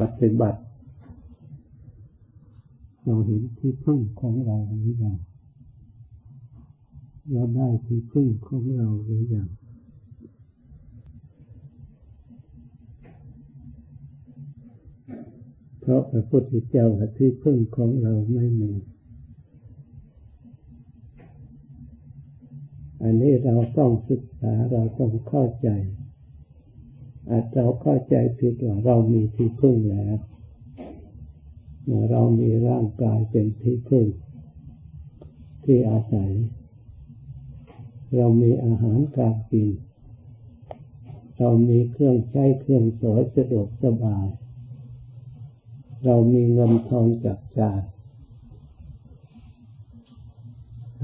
ปฏิบัติ เราเห็นที่พึ่งของเราหรือยังเราได้ที่พึ่งของเราหรือยังเพราะพระพุทธเจ้าที่พึ่งของเราไม่มีอันนี้เราต้องศึกษาเราต้องเข้าใจ อาจเราเข้าใจผิดว่าเรามีที่พึ่งแล้วเมื่อเรามีร่างกายเป็นที่พึ่ง ที่อาศัย เรามีอาหารการกิน เรามีเครื่องใช้เครื่องสอยสะดวกสบาย เรามีเงินทองจับจ่าย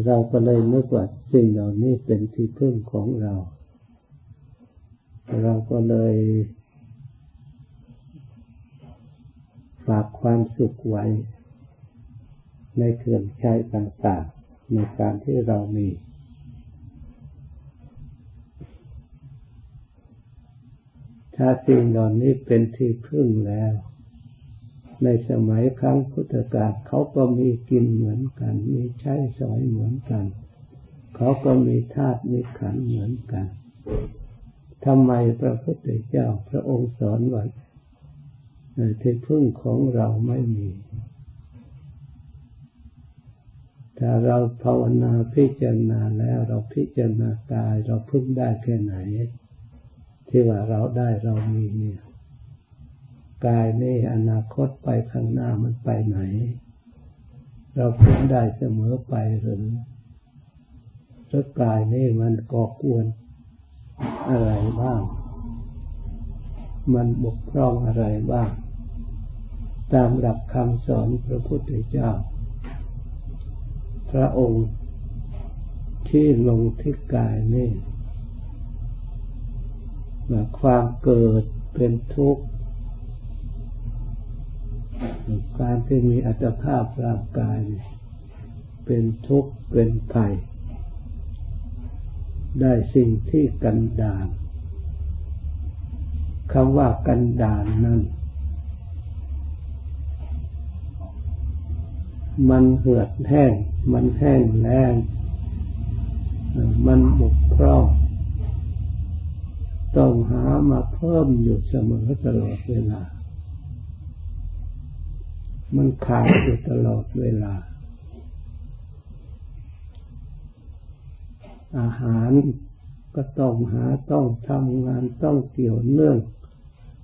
เราก็เลยนึกว่าสิ่งเหล่านี้เป็นที่พึ่งของเรา เราก็เลยฝากความสุขไว้ ในเครื่องใช้ต่างๆในการที่เรามีถ้าสิ่งเหล่านี้เป็นที่พึ่งแล้ว ในสมัยครั้งพุทธกาลเขาก็มีกินเหมือนกัน มีใช้สอยเหมือนกัน เขาก็มีธาตุมีขันเหมือนกัน ทำไมพระพุทธเจ้าพระองค์สอนว่าที่พึ่งของเราไม่มี ถ้าเราภาวนาพิจารณาแล้วเราพิจารณากายเราพึ่งได้แค่ไหน ที่ว่าเราได้เรามีเนี่ยกายนี่อนาคตไปข้างหน้ามันไปไหน เราพึ่งได้เสมอไปหรือหรือกายนี่มันก่อกวน อะไรบ้าง มันบกพร่องอะไรบ้าง ตามหลักคำสอนพระพุทธเจ้า พระองค์ที่ลงที่กายนี่มาความเกิดเป็นทุกข์ การที่มีอัตภาพร่างกาย เป็นทุกข์เป็นภัย ได้สิ่งที่กันดานคำว่ากันดานนั้นมันเหือดแห้ง มันแห้งแล้ง มันบกพร่อง ต้องหามาเพิ่มอยู่เสมอตลอดเวลา มันขาดอยู่ตลอดเวลา อาหารก็ต้องหาต้องทำงานต้องเกี่ยวเนื่อง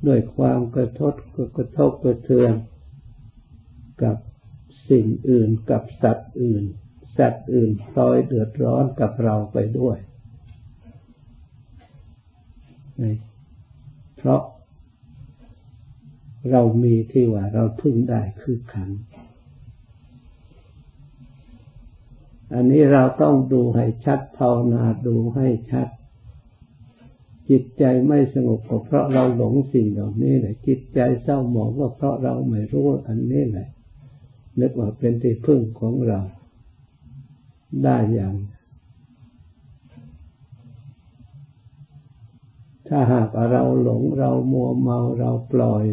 ด้วยความกระทบกระทบกระเทือนกับสิ่งอื่นกับสัตว์อื่น สัตว์อื่นพลอยเดือดร้อนกับเราไปด้วย เพราะเรามีที่ว่าเราพึ่งได้คือขัน อันนี้เราต้องดูให้ชัดภาวนาดูให้ชัด จิตใจไม่สงบก็เพราะเราหลงสิ่งเหล่านี้แหละจิตใจเศร้าหมองก็เพราะเราไม่รู้อันนี้แหละนึกว่าเป็นที่พึ่งของเราได้อย่าง ถ้าหากเราหลงเรามัวเมาเราปล่อย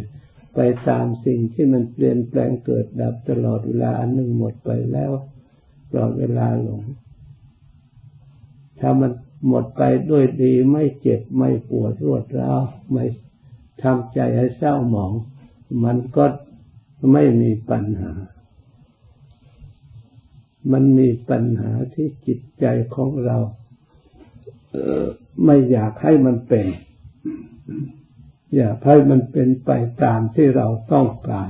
ไปตามสิ่งที่มันเปลี่ยนแปลงเกิดดับตลอดเวลาอันหนึ่งหมดไปแล้ว ลอดเวลาหลง ถ้ามันหมดไปด้วยดีไม่เจ็บไม่ปวดรวดร้าวไม่ทำใจให้เศร้าหมอง มันก็ไม่มีปัญหา มันมีปัญหาที่จิตใจของเราไม่อยากให้มันเป็น อย่าให้มันเป็นไปตามที่เราต้องการ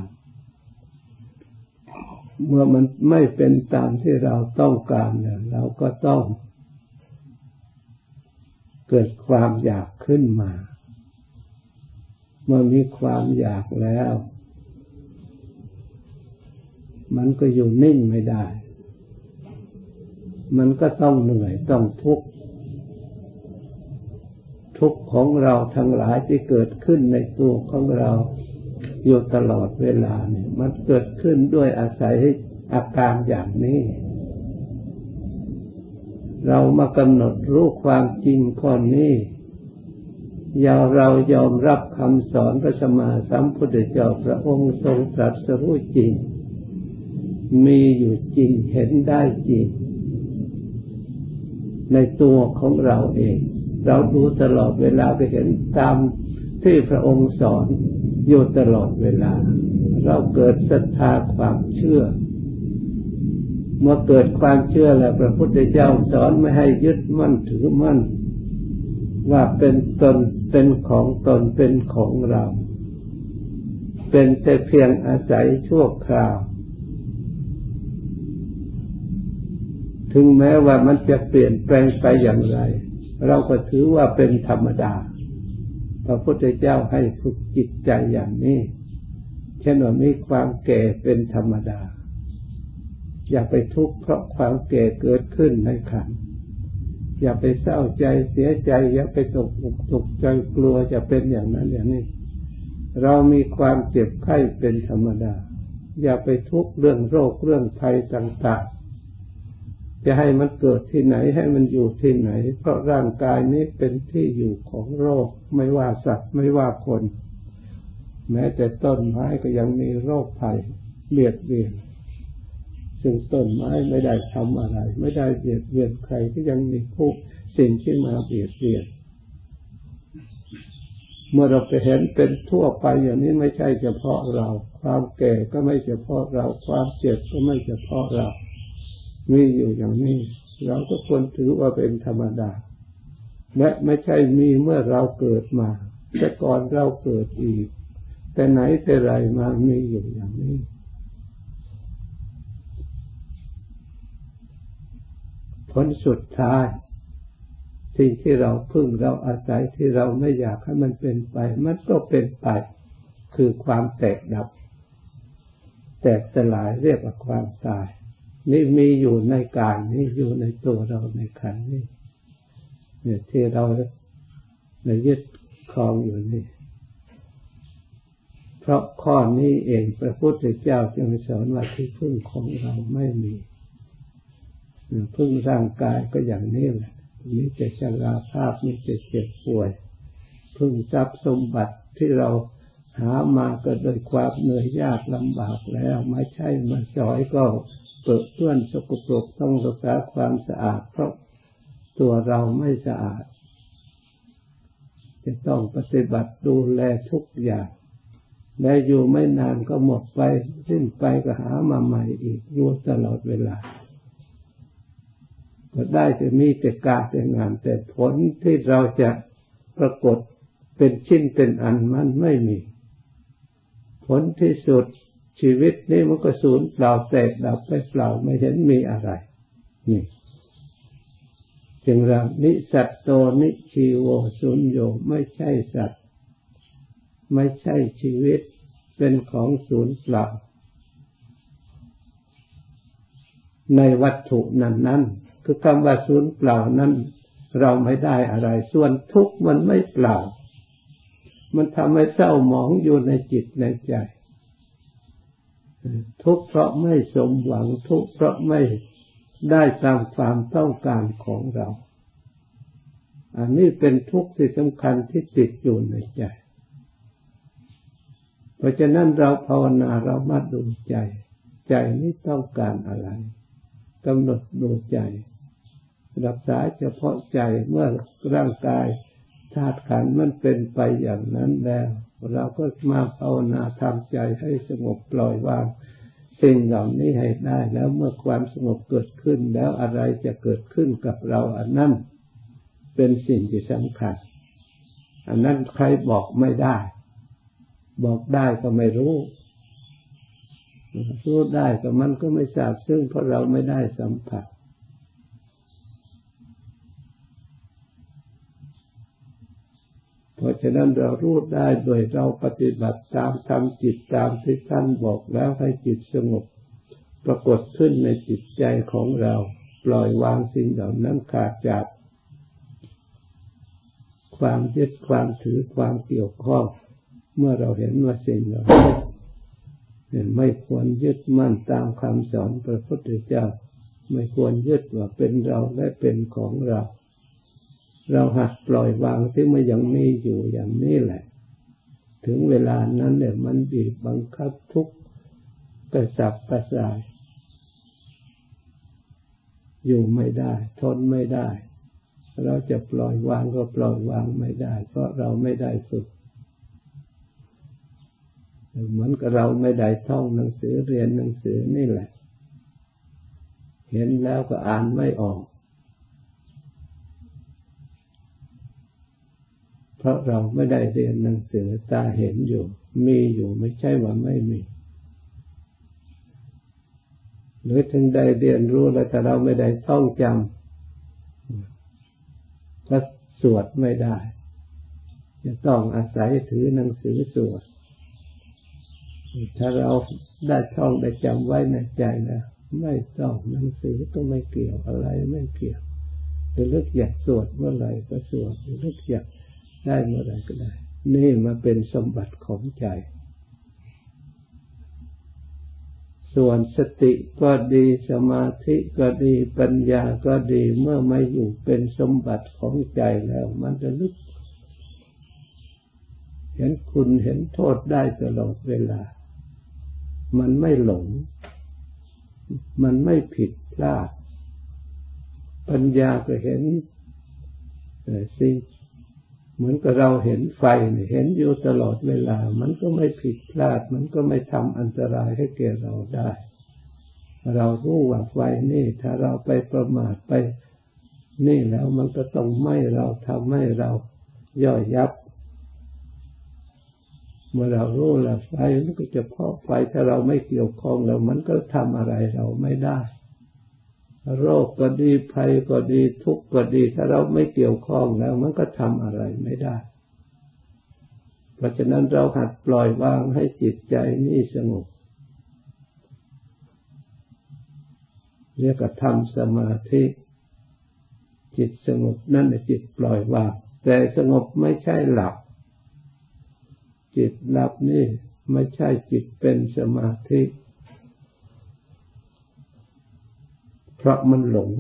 เมื่อมันไม่เป็นตามที่เราต้องการเนี่ยเราก็ต้อง เกิดความอยากขึ้นมา เมื่อมีความอยากแล้ว มันก็อยู่นิ่งไม่ได้ มันก็ต้องเหนื่อยต้องทุกข์ทุกข์ของเราทั้งหลายที่เกิดขึ้นในตัวของเรา อยู่ตลอดเวลาเนี่ย มันเกิดขึ้นด้วยอาศัยอาการอย่างนี้ เรามากำหนดรู้ความจริงข้อนี้ยาเรายอมรับคำสอนพระสมมาสัมพุทธเจ้าพระองค์ทรงตรัสรู้จริง มีอยู่จริงเห็นได้จริง ในตัวของเราเอง เราดูตลอดเวลาไปเห็นตามที่พระองค์สอน อยู่ตลอดเวลา เราเกิดศรัทธาความเชื่อ เมื่อเกิดความเชื่อแล้ว พระพุทธเจ้าสอนไม่ให้ยึดมั่นถือมั่น ว่าเป็นตนเป็นของตนเป็นของเรา เป็นแต่เพียงอาศัยชั่วคราว ถึงแม้ว่ามันจะเปลี่ยนแปลงไปอย่างไร เราก็ถือว่าเป็นธรรมดา พระพุทธเจ้าให้ฝึกจิตใจอย่างนี้ เช่นว่ามีความแก่เป็นธรรมดา อย่าไปทุกข์เพราะความแก่เกิดขึ้นในขัน อย่าไปเศร้าใจเสียใจ อย่าไปตกอกตกใจกลัวจะเป็นอย่างนั้นอย่างนี้ เรามีความเจ็บไข้เป็นธรรมดา อย่าไปทุกข์เรื่องโรคเรื่องภัยต่าง จะให้มันเกิดที่ไหนให้มันอยู่ที่ไหน เพราะร่างกายนี้เป็นที่อยู่ของโรค ไม่ว่าสัตว์ไม่ว่าคน แม้แต่ต้นไม้ก็ยังมีโรคภัยเบียดเบียนซึ่งต้นไม้ไม่ได้ทำอะไร ไม่ได้เบียดเบียนใครก็ยังมีผู้สิ่งที่มาเบียดเบียนเมื่อเราไปเห็นเป็นทั่วไปอย่างนี้ไม่ใช่เฉพาะเรา ความแก่ก็ไม่เฉพาะเรา ความเจ็บก็ไม่เฉพาะเรา มีอยู่อย่างนี้ เราก็ควรถือว่าเป็นธรรมดา และไม่ใช่มีเมื่อเราเกิดมา แต่ก่อนเราเกิดอีก แต่ไหนแต่ไรมามีอยู่อย่างนี้ผลสุดท้ายสิ่งที่เราพึ่งเราอาศัยที่เราไม่อยากให้มันเป็นไป มันก็เป็นไป คือความแตกดับ แตกสลายเรียกว่าความตาย นี่มีอยู่ในกายนี่อยู่ในตัวเราในขันนี่เนี่ยที่เราในยึดครองอยู่นี่เพราะข้อนี้เองพระพุทธเจ้าจึงสอนว่าที่พึ่งของเราไม่มีพึ่งร่างกายก็อย่างนี้แหละมีแต่ชราภาพมีแต่เจ็บป่วย พึ่งทรัพย์สมบัติที่เราหามาก็โดยความเหนื่อยยากลำบากแล้วไม่ใช่มาจอยก็ เปิดเพื่อนสกปรกต้องรักษาความสะอาด เพราะตัวเราไม่สะอาด จะต้องปฏิบัติดูแลทุกอย่างและอยู่ไม่นานก็หมดไปสิ้นไปก็หามาใหม่อีกอยู่ตลอดเวลา ก็ได้จะมีแต่การแต่งาน แต่ผลที่เราจะปรากฏเป็นชิ้นเป็นอันมันไม่มี ผลที่สุด ชีวิตนี้มันก็สูญเปล่าแตกดับไปเปล่าไม่เห็นมีอะไร นี่จึงเรานิสัตโตนิชีโวสุญโยไม่ใช่สัตว์ ไม่ใช่ชีวิตเป็นของสูญเปล่า ในวัตถุนั้นนั้นคือคำว่าสูญเปล่านั้น เราไม่ได้อะไร ส่วนทุกข์มันไม่เปล่า มันทำให้เศร้าหมองอยู่ในจิตในใจ ทุกข์เพราะไม่สมหวังทุกข์เพราะไม่ได้ตามความต้องการของเรา อันนี้เป็นทุกข์ที่สำคัญที่ติดอยู่ในใจ เพราะฉะนั้นเราภาวนาเรามาดูใจ ใจนี้ต้องการอะไรกำหนดดูใจ รักษาเฉพาะใจเมื่อร่างกายธาตุขันมันเป็นไปอย่างนั้นแล้ว เราก็มาภาวนาทำใจให้สงบปล่อยวางสิ่งเหล่านี้ให้ได้ แล้วเมื่อความสงบเกิดขึ้นแล้วอะไรจะเกิดขึ้นกับเราอันนั้นเป็นสิ่งที่สำคัญ อันนั้นใครบอกไม่ได้ บอกได้ก็ไม่รู้รู้ได้ก็มันก็ไม่ทราบซึ่งเพราะเราไม่ได้สัมผัส ฉะนั้นเรารู้ได้โดยเราปฏิบัติตามทำจิตตามที่ท่านบอกแล้วให้จิตสงบ ปรากฏขึ้นในจิตใจของเรา ปล่อยวางสิ่งเหล่านั้นขาดจาก ความยึดความถือความเกี่ยวข้องเมื่อเราเห็นว่าสิ่งเหล่านี้ไม่ควรยึดมั่นตามคำสอนพระพุทธเจ้า ไม่ควรยึดว่าเป็นเราและเป็นของเรา เราหัดปล่อยวางที่มันยังมีอยู่อย่างนี้แหละ ถึงเวลานั้นเนี่ยมันบีบบังคับทุกกระสับกระส่าย อยู่ไม่ได้ ทนไม่ได้ เราจะปล่อยวางก็ปล่อยวางไม่ได้ เพราะเราไม่ได้ฝึกเหมือนกับเราไม่ได้ท่องหนังสือเรียนหนังสือนี่แหละ เห็นแล้วก็อ่านไม่ออก เพราะเราไม่ได้เรียนหนังสือตาเห็นอยู่ มีอยู่ไม่ใช่ว่าไม่มี หรือถึงได้เรียนรู้แล้วแต่เราไม่ได้ท่องจำก็สวดไม่ได้ จะต้องอาศัยถือหนังสือสวด ถ้าเราได้ท่องได้จำไว้ในใจนะไม่ต้องหนังสือก็ไม่เกี่ยวอะไรไม่เกี่ยวหรือเลือกอยากสวดเมื่อไหร่ก็สวดรือเลือกอยาก ได้เมื่อไรก็ได้ นี่มาเป็นสมบัติของใจ ส่วนสติก็ดีสมาธิก็ดีปัญญาก็ดีเมื่อไม่อยู่เป็นสมบัติของใจแล้ว มันจะลึก เห็นคุณเห็นโทษได้ตลอดเวลา มันไม่หลง มันไม่ผิดพลาด ปัญญาก็เห็นสิ่ง เหมือนกับเราเห็นไฟเห็นอยู่ตลอดเวลา มันก็ไม่ผิดพลาด มันก็ไม่ทำอันตรายให้แก่เราได้ เรารู้ว่าไฟนี่ถ้าเราไปประมาทไป นี่แล้วมันก็ต้องไหมเราทำให้เราย่อยยับ เมื่อเรารู้แล้วไฟมันก็จะเพาะไฟถ้าเราไม่เกี่ยวข้องแล้ว มันก็ทำอะไรเราไม่ได้ โรคก็ดีภัยก็ดีทุกข์ก็ดี ถ้าเราไม่เกี่ยวข้องแล้ว มันก็ทำอะไรไม่ได้ เพราะฉะนั้นเราหัดปล่อยวางให้จิตใจนี่สงบเรียกว่าทำสมาธิ จิตสงบนั่นแหละจิตปล่อยวาง แต่สงบไม่ใช่หลับ จิตหลับนี่ไม่ใช่จิตเป็นสมาธิ เพราะมันหลง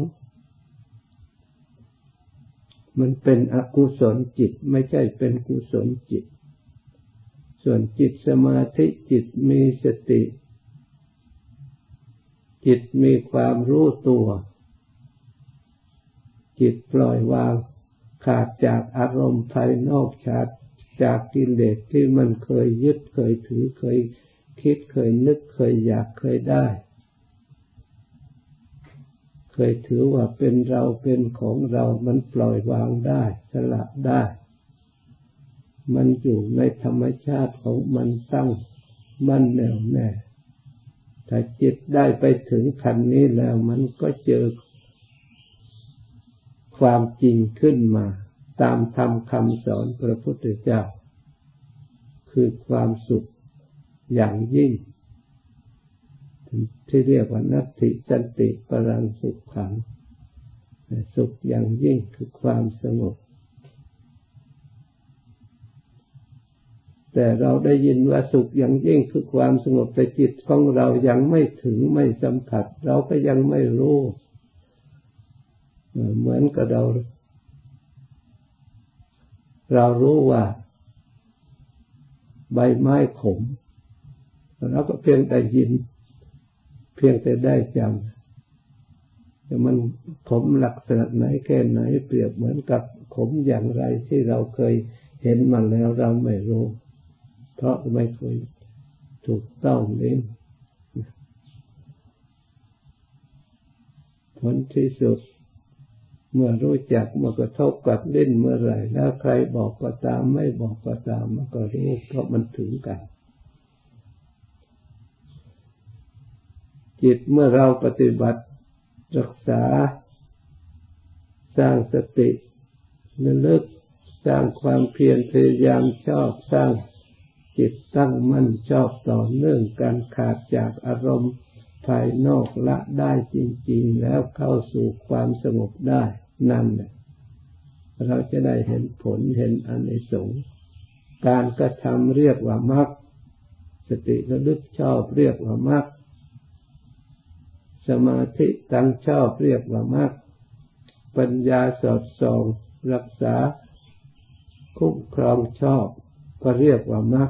มันเป็นอกุศลจิตไม่ใช่เป็นกุศลจิต ส่วนจิตสมาธิจิตมีสติ จิตมีความรู้ตัว จิตปล่อยวางขาดจากอารมณ์ภายนอกชาติจากกิเลสที่มันเคยยึดเคยถือเคยคิดเคยนึกเคยอยากเคยได้ เคยถือว่าเป็นเราเป็นของเรามันปล่อยวางได้ สละได้ มันอยู่ในธรรมชาติของมันตั้งมันแน่วแน่ ถ้าจิตได้ไปถึงขั้นนี้แล้วมันก็เจอความจริงขึ้นมา ตามธรรมคำสอนพระพุทธเจ้า คือความสุขอย่างยิ่ง ที่เรียกว่านัตติสันติปรังสุขขัง สุขอย่างยิ่งคือความสงบ แต่เราได้ยินว่าสุขอย่างยิ่งคือความสงบแต่จิตของเรายังไม่ถึงไม่สัมผัส เราก็ยังไม่รู้ เหมือนกับเรา เรารู้ว่า ใบไม้ขมเราก็เพียงแต่ยิน เพียงแต่ได้จำแต่มันขมหลักษณะไหนแค่ไหนเปรียบเหมือนกับขมอย่างไรที่เราเคยเห็นมาแล้วเราไม่รู้ เพราะไม่เคยถูกต้องเลยผลที่สุด เมื่อรู้จักเมื่อกระทบกับเล่นเมื่อไรแล้วใครบอกก็ตาม ไม่บอกก็ตามมันก็รู้เพราะมันถึงกัน จิตเมื่อเราปฏิบัติรักษา สร้างสติระลึกสร้างความเพียรพยายามชอบสร้างจิตตั้งมั่นชอบต่อเนื่องการขาดจากอารมณ์ภายนอกละได้จริง ๆ แล้วเข้าสู่ความสงบได้นั่นแหละเราจะได้เห็นผลเห็นอันในสงการกระทำเรียกว่ามรรคสติระลึกชอบเรียกว่ามรรค สมาธิตั้งชอบเรียกว่ามรรคปัญญาสอดส่องรักษาคุ้มครองชอบ ก็เรียกว่ามรรค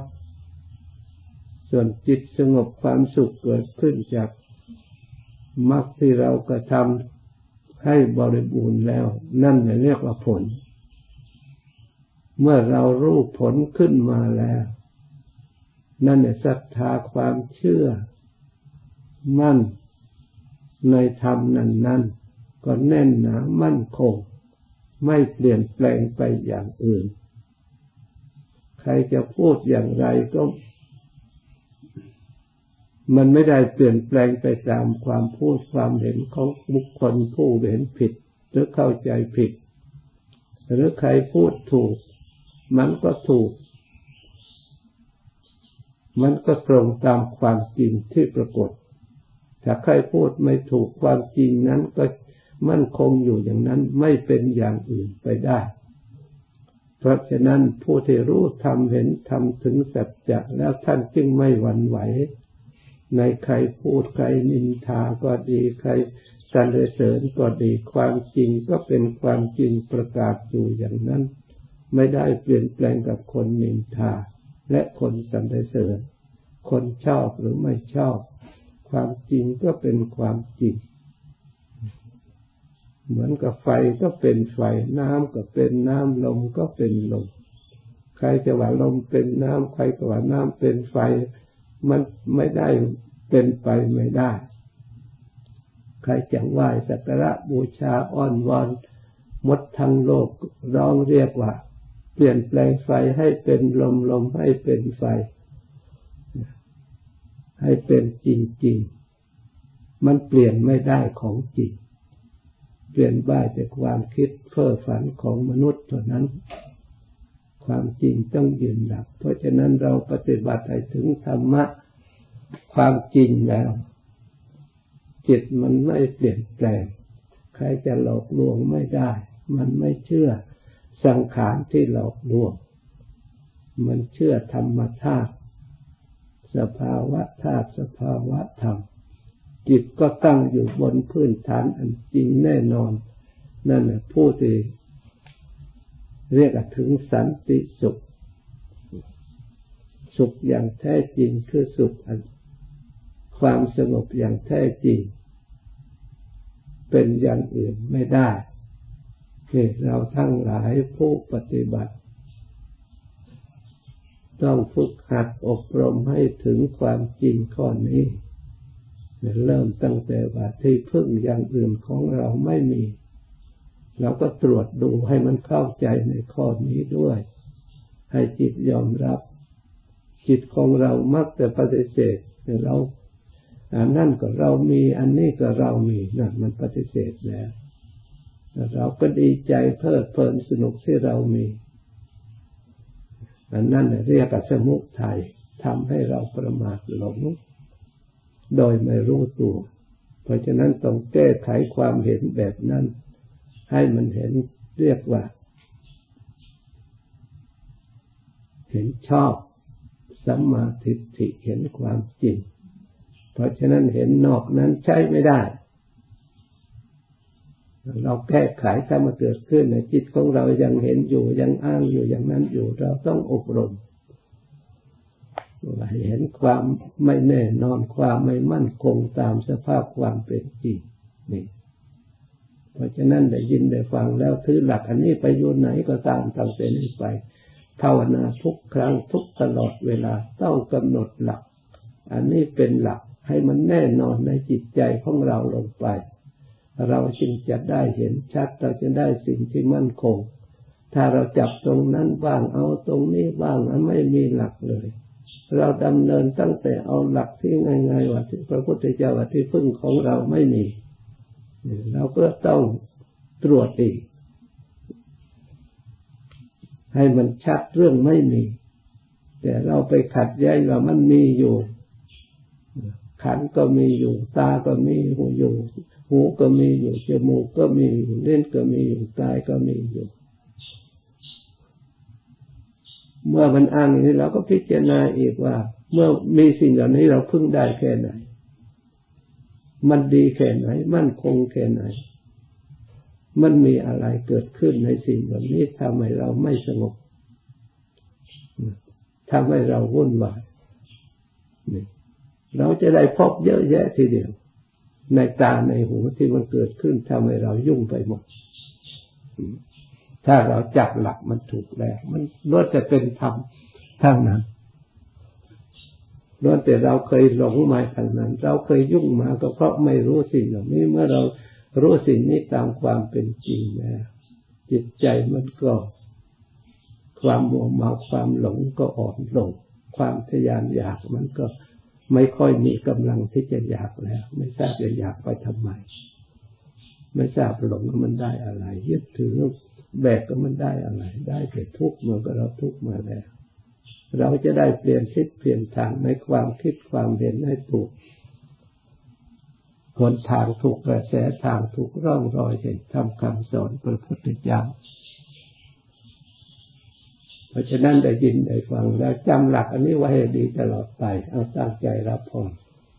ส่วนจิตสงบความสุขเกิดขึ้นจากมรรคที่เรากระทำให้บริบูรณ์แล้ว นั่นเรียกว่าผล เมื่อเรารู้ผลขึ้นมาแล้ว นั่นแหละศรัทธาความเชื่อ มั่น ในธรรมนั้นนั้นก็แน่นหนามั่นคง ไม่เปลี่ยนแปลงไปอย่างอื่น ใครจะพูดอย่างไรก็ มันไม่ได้เปลี่ยนแปลงไปตามความพูดความเห็นของบุคคลผู้เห็นผิด หรือเข้าใจผิด หรือใครพูดถูก มันก็ถูก มันก็ตรงตามความจริงที่ปรากฏ ถ้าใครพูดไม่ถูกความจริงนั้นก็มั่นคงอยู่อย่างนั้นไม่เป็นอย่างอื่นไปได้ เพราะฉะนั้นผู้ที่รู้ทำเห็นทำถึงสัจจะแล้วท่านจึงไม่หวั่นไหว ในใครพูดใครนินทาก็ดีใครสรรเสริญก็ดีความจริงก็เป็นความจริงประกาศอยู่อย่างนั้น ไม่ได้เปลี่ยนแปลงกับคนนินทา และคนสรรเสริญ คนชอบหรือไม่ชอบ ความจริงก็เป็นความจริง เหมือนกับไฟก็เป็นไฟ น้ำก็เป็นน้ำลมก็เป็นลม ใครจะว่าลมเป็นน้ำใครก็ว่าน้ำเป็นไฟ มันไม่ได้เป็นไปไม่ได้ ใครจะไหว้สักการะบูชาอ้อนวอนมดทั้งโลกร้องเรียกว่า เปลี่ยนแปลงไฟให้เป็นลมลมให้เป็นไฟ ให้เป็นจริงๆ มันเปลี่ยนไม่ได้ของจริง เปลี่ยนได้จากความคิดเพ้อฝันของมนุษย์เท่านั้น ความจริงต้องยืนหลัก เพราะฉะนั้นเราปฏิบัติให้ถึงธรรมะความจริงแล้ว จิตมันไม่เปลี่ยนแปลง ใครจะหลอกลวงไม่ได้ มันไม่เชื่อสังขารที่หลอกลวง มันเชื่อธรรมธาตุ สภาวะธาตุสภาวะธรรม จิตก็ตั้งอยู่บนพื้นฐานอันจริงแน่นอน นั่นแหละผู้ที่เรียกถึงสันติสุข สุขอย่างแท้จริงคือสุขอันความสงบอย่างแท้จริง เป็นอย่างอื่นไม่ได้เราทั้งหลายผู้ปฏิบัติ ต้องฝึกหัดอบรมให้ถึงความจริงข้อนี้เริ่มตั้งแต่ว่าที่พึ่งอย่างอื่นของเราไม่มี เราก็ตรวจดูให้มันเข้าใจในข้อนี้ด้วย ให้จิตยอมรับ จิตของเรามักแต่ปฏิเสธเราอันนั่นก็เรามี อันนี้ก็เรามีนั่นมันปฏิเสธแล้วเราก็ดีใจเพลิดเพลินสนุกที่เรามี อันนั้นเรียกสมุทัยทำให้เราประมาทหลง โดยไม่รู้ตัว เพราะฉะนั้นต้องแก้ไขความเห็นแบบนั้น ให้มันเห็นเรียกว่า เห็นชอบสัมมาทิฏฐิเห็นความจริง เพราะฉะนั้นเห็นนอกนั้นใช้ไม่ได้ เราแก้ไขถ้ามาเกิดขึ้นในจิตของเรายังเห็นอยู่ยังอ้างอยู่อย่างนั้นอยู่ เราต้องอบรมว่าเห็นความไม่แน่นอนความไม่มั่นคงตามสภาพความเป็นจริงนี่เพราะฉะนั้นได้ยินได้ฟังแล้วถือหลักอันนี้ไปอยู่ไหนก็ตามตั้งแต่นี้ไปภาวนาทุกครั้งทุกตลอดเวลาต้องกำหนดหลัก อันนี้เป็นหลักให้มันแน่นอนในจิตใจของเราลงไป เราจึงจะได้เห็นชัดเราจะได้สิ่งที่มั่นคง ถ้าเราจับตรงนั้นบ้างเอาตรงนี้บ้างอันไม่มีหลักเลย เราดำเนินตั้งแต่เอาหลักที่ง่ายๆว่าที่พระพุทธเจ้าว่าที่พึ่งของเราไม่มีเราก็ต้องตรวจอีกให้มันชัดเรื่องไม่มี แต่เราไปขัดแย้งว่ามันมีอยู่ ขันก็มีอยู่ ตาก็มีหูอยู่ หูก็มีอยู่จมูกก็มีอยู่เล่นก็มีอยู่กายก็มีอยู่ เมื่อมันอ้างอย่างนี้เราก็พิจารณาอีกว่า เมื่อมีสิ่งเหล่านี้เราพึ่งได้แค่ไหน มันดีแค่ไหน มั่นคงแค่ไหน มันมีอะไรเกิดขึ้นในสิ่งเหล่านี้ทำให้เราไม่สงบทำให้เราวุ่นวายเราจะได้พบเยอะแยะทีเดียว ในตาในหูที่มันเกิดขึ้นทำให้เรายุ่งไปหมด ถ้าเราจับหลักมันถูกแล้ว มันล้วนจะเป็นธรรมทั้งนั้นล้วนแต่เราเคยหลงมาทางนั้น เราเคยยุ่งมาก็เพราะไม่รู้สิ่งเหล่านี้เมื่อเรารู้สิ่งนี้ตามความเป็นจริงแล้วจิตใจมันก็ ความมัวเมาความหลงก็อ่อนลง ความทยานอยากมันก็ ไม่ค่อยมีกำลังที่จะอยากแล้ว ไม่ทราบจะอยากไปทำไม ไม่ทราบหลงมันได้อะไร ยึดถือแบกก็มันได้อะไร ได้แต่ทุกข์เมื่อก็เราทุกข์มาแล้ว เราจะได้เปลี่ยนทิศเปลี่ยนทางในความคิดความเห็นให้ถูกหนทางถูกกระแสทางถูกร่องรอยเห็นทำคำสอนพระพุทธเจ้า เพราะฉะนั้นได้ยินได้ฟังแล้วจำหลักอันนี้ไว้ให้ดีตลอดไป เอาตั้งใจรับพร